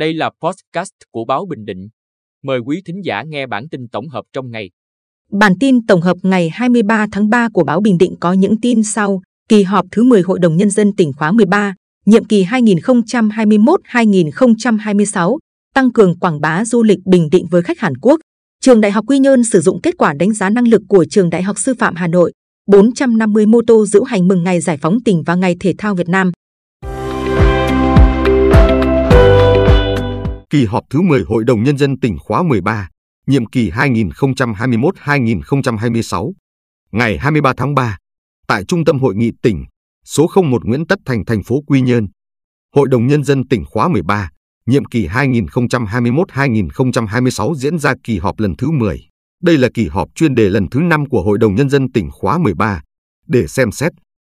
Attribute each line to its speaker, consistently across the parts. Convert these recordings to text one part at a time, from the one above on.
Speaker 1: Đây là podcast của báo Bình Định. Mời quý thính giả nghe bản tin tổng hợp trong ngày.
Speaker 2: Bản tin tổng hợp ngày 23 tháng 3 của báo Bình Định có những tin sau. Kỳ họp thứ 10 Hội đồng Nhân dân tỉnh khóa 13, nhiệm kỳ 2021-2026, tăng cường quảng bá du lịch Bình Định với khách Hàn Quốc. Trường Đại học Quy Nhơn sử dụng kết quả đánh giá năng lực của Trường Đại học Sư phạm Hà Nội. 450 mô tô diễu hành mừng ngày giải phóng tỉnh và ngày thể thao Việt Nam.
Speaker 3: Kỳ họp thứ 10 Hội đồng Nhân dân tỉnh khóa 13, nhiệm kỳ 2021-2026, ngày 23 tháng 3, tại Trung tâm Hội nghị tỉnh, số 01 Nguyễn Tất Thành, thành phố Quy Nhơn. Hội đồng Nhân dân tỉnh khóa 13, nhiệm kỳ 2021-2026 diễn ra kỳ họp lần thứ 10. Đây là kỳ họp chuyên đề lần thứ 5 của Hội đồng Nhân dân tỉnh khóa 13, để xem xét,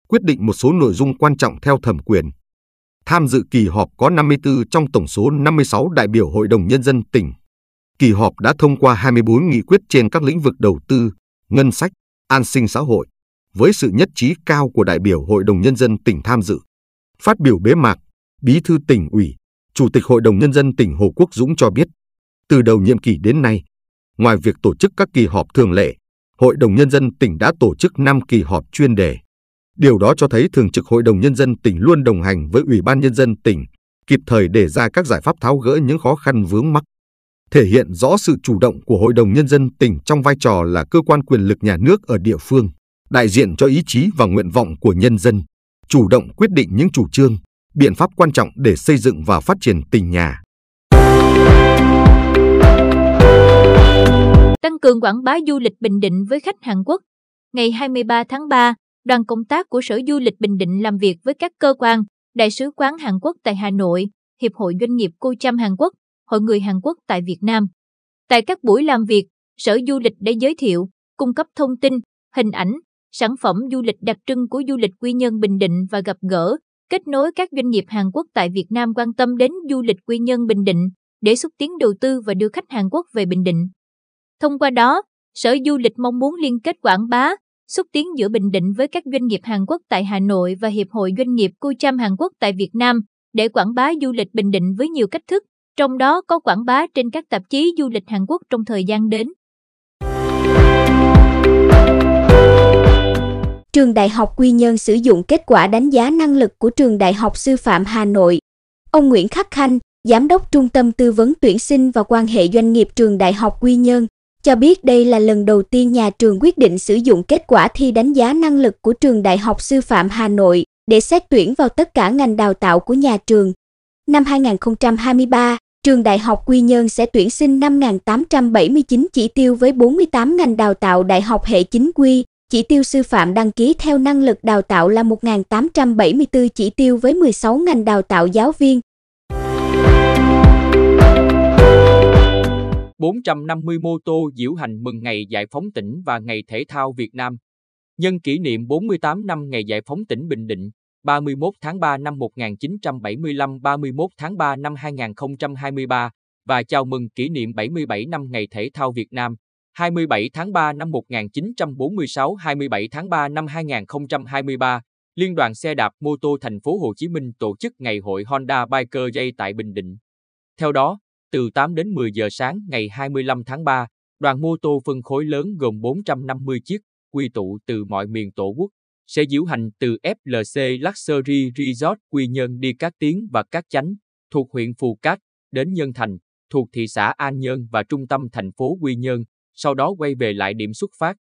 Speaker 3: quyết định một số nội dung quan trọng theo thẩm quyền. Tham dự kỳ họp có 54 trong tổng số 56 đại biểu Hội đồng Nhân dân tỉnh. Kỳ họp đã thông qua 24 nghị quyết trên các lĩnh vực đầu tư, ngân sách, an sinh xã hội, với sự nhất trí cao của đại biểu Hội đồng Nhân dân tỉnh tham dự. Phát biểu bế mạc, Bí thư tỉnh ủy, Chủ tịch Hội đồng Nhân dân tỉnh Hồ Quốc Dũng cho biết, từ đầu nhiệm kỳ đến nay, ngoài việc tổ chức các kỳ họp thường lệ, Hội đồng Nhân dân tỉnh đã tổ chức 5 kỳ họp chuyên đề. Điều đó cho thấy Thường trực Hội đồng Nhân dân tỉnh luôn đồng hành với Ủy ban Nhân dân tỉnh, kịp thời đề ra các giải pháp tháo gỡ những khó khăn vướng mắc. Thể hiện rõ sự chủ động của Hội đồng Nhân dân tỉnh trong vai trò là cơ quan quyền lực nhà nước ở địa phương, đại diện cho ý chí và nguyện vọng của nhân dân, chủ động quyết định những chủ trương, biện pháp quan trọng để xây dựng và phát triển tỉnh nhà.
Speaker 4: Tăng cường quảng bá du lịch Bình Định với khách Hàn Quốc. Ngày 23 tháng 3, đoàn công tác của Sở Du lịch Bình Định làm việc với các cơ quan, Đại sứ quán Hàn Quốc tại Hà Nội, Hiệp hội Doanh nghiệp Cô Chăm Hàn Quốc, Hội người Hàn Quốc tại Việt Nam. Tại các buổi làm việc, Sở Du lịch đã giới thiệu, cung cấp thông tin, hình ảnh, sản phẩm du lịch đặc trưng của du lịch Quy nhân Bình Định và gặp gỡ, kết nối các doanh nghiệp Hàn Quốc tại Việt Nam quan tâm đến du lịch Quy nhân Bình Định để xúc tiến đầu tư và đưa khách Hàn Quốc về Bình Định. Thông qua đó, Sở Du lịch mong muốn liên kết quảng bá, xúc tiến giữa Bình Định với các doanh nghiệp Hàn Quốc tại Hà Nội và Hiệp hội Doanh nghiệp Cô Cham Hàn Quốc tại Việt Nam để quảng bá du lịch Bình Định với nhiều cách thức, trong đó có quảng bá trên các tạp chí du lịch Hàn Quốc trong thời gian đến.
Speaker 5: Trường Đại học Quy Nhơn sử dụng kết quả đánh giá năng lực của Trường Đại học Sư phạm Hà Nội. Ông Nguyễn Khắc Khanh, Giám đốc Trung tâm Tư vấn Tuyển sinh và Quan hệ Doanh nghiệp Trường Đại học Quy Nhơn, cho biết đây là lần đầu tiên nhà trường quyết định sử dụng kết quả thi đánh giá năng lực của Trường Đại học Sư phạm Hà Nội để xét tuyển vào tất cả ngành đào tạo của nhà trường. Năm 2023, Trường Đại học Quy Nhơn sẽ tuyển sinh 5.879 chỉ tiêu với 48 ngành đào tạo đại học hệ chính quy, chỉ tiêu sư phạm đăng ký theo năng lực đào tạo là 1.874 chỉ tiêu với 16 ngành đào tạo giáo viên.
Speaker 1: 450 mô tô diễu hành mừng ngày giải phóng tỉnh và ngày thể thao Việt Nam. Nhân kỷ niệm 48 năm ngày giải phóng tỉnh Bình Định, 31 tháng 3 năm 1975 31 tháng 3 năm 2023 và chào mừng kỷ niệm 77 năm ngày thể thao Việt Nam, 27 tháng 3 năm 1946 27 tháng 3 năm 2023, Liên đoàn xe đạp mô tô thành phố Hồ Chí Minh tổ chức ngày hội Honda Biker Day tại Bình Định. Theo đó, từ 8 đến 10 giờ sáng ngày 25 tháng 3, đoàn mô tô phân khối lớn gồm 450 chiếc, quy tụ từ mọi miền tổ quốc, sẽ diễu hành từ FLC Luxury Resort Quy Nhơn đi Cát Tiến và Cát Chánh, thuộc huyện Phù Cát, đến Nhân Thành, thuộc thị xã An Nhơn và trung tâm thành phố Quy Nhơn, sau đó quay về lại điểm xuất phát.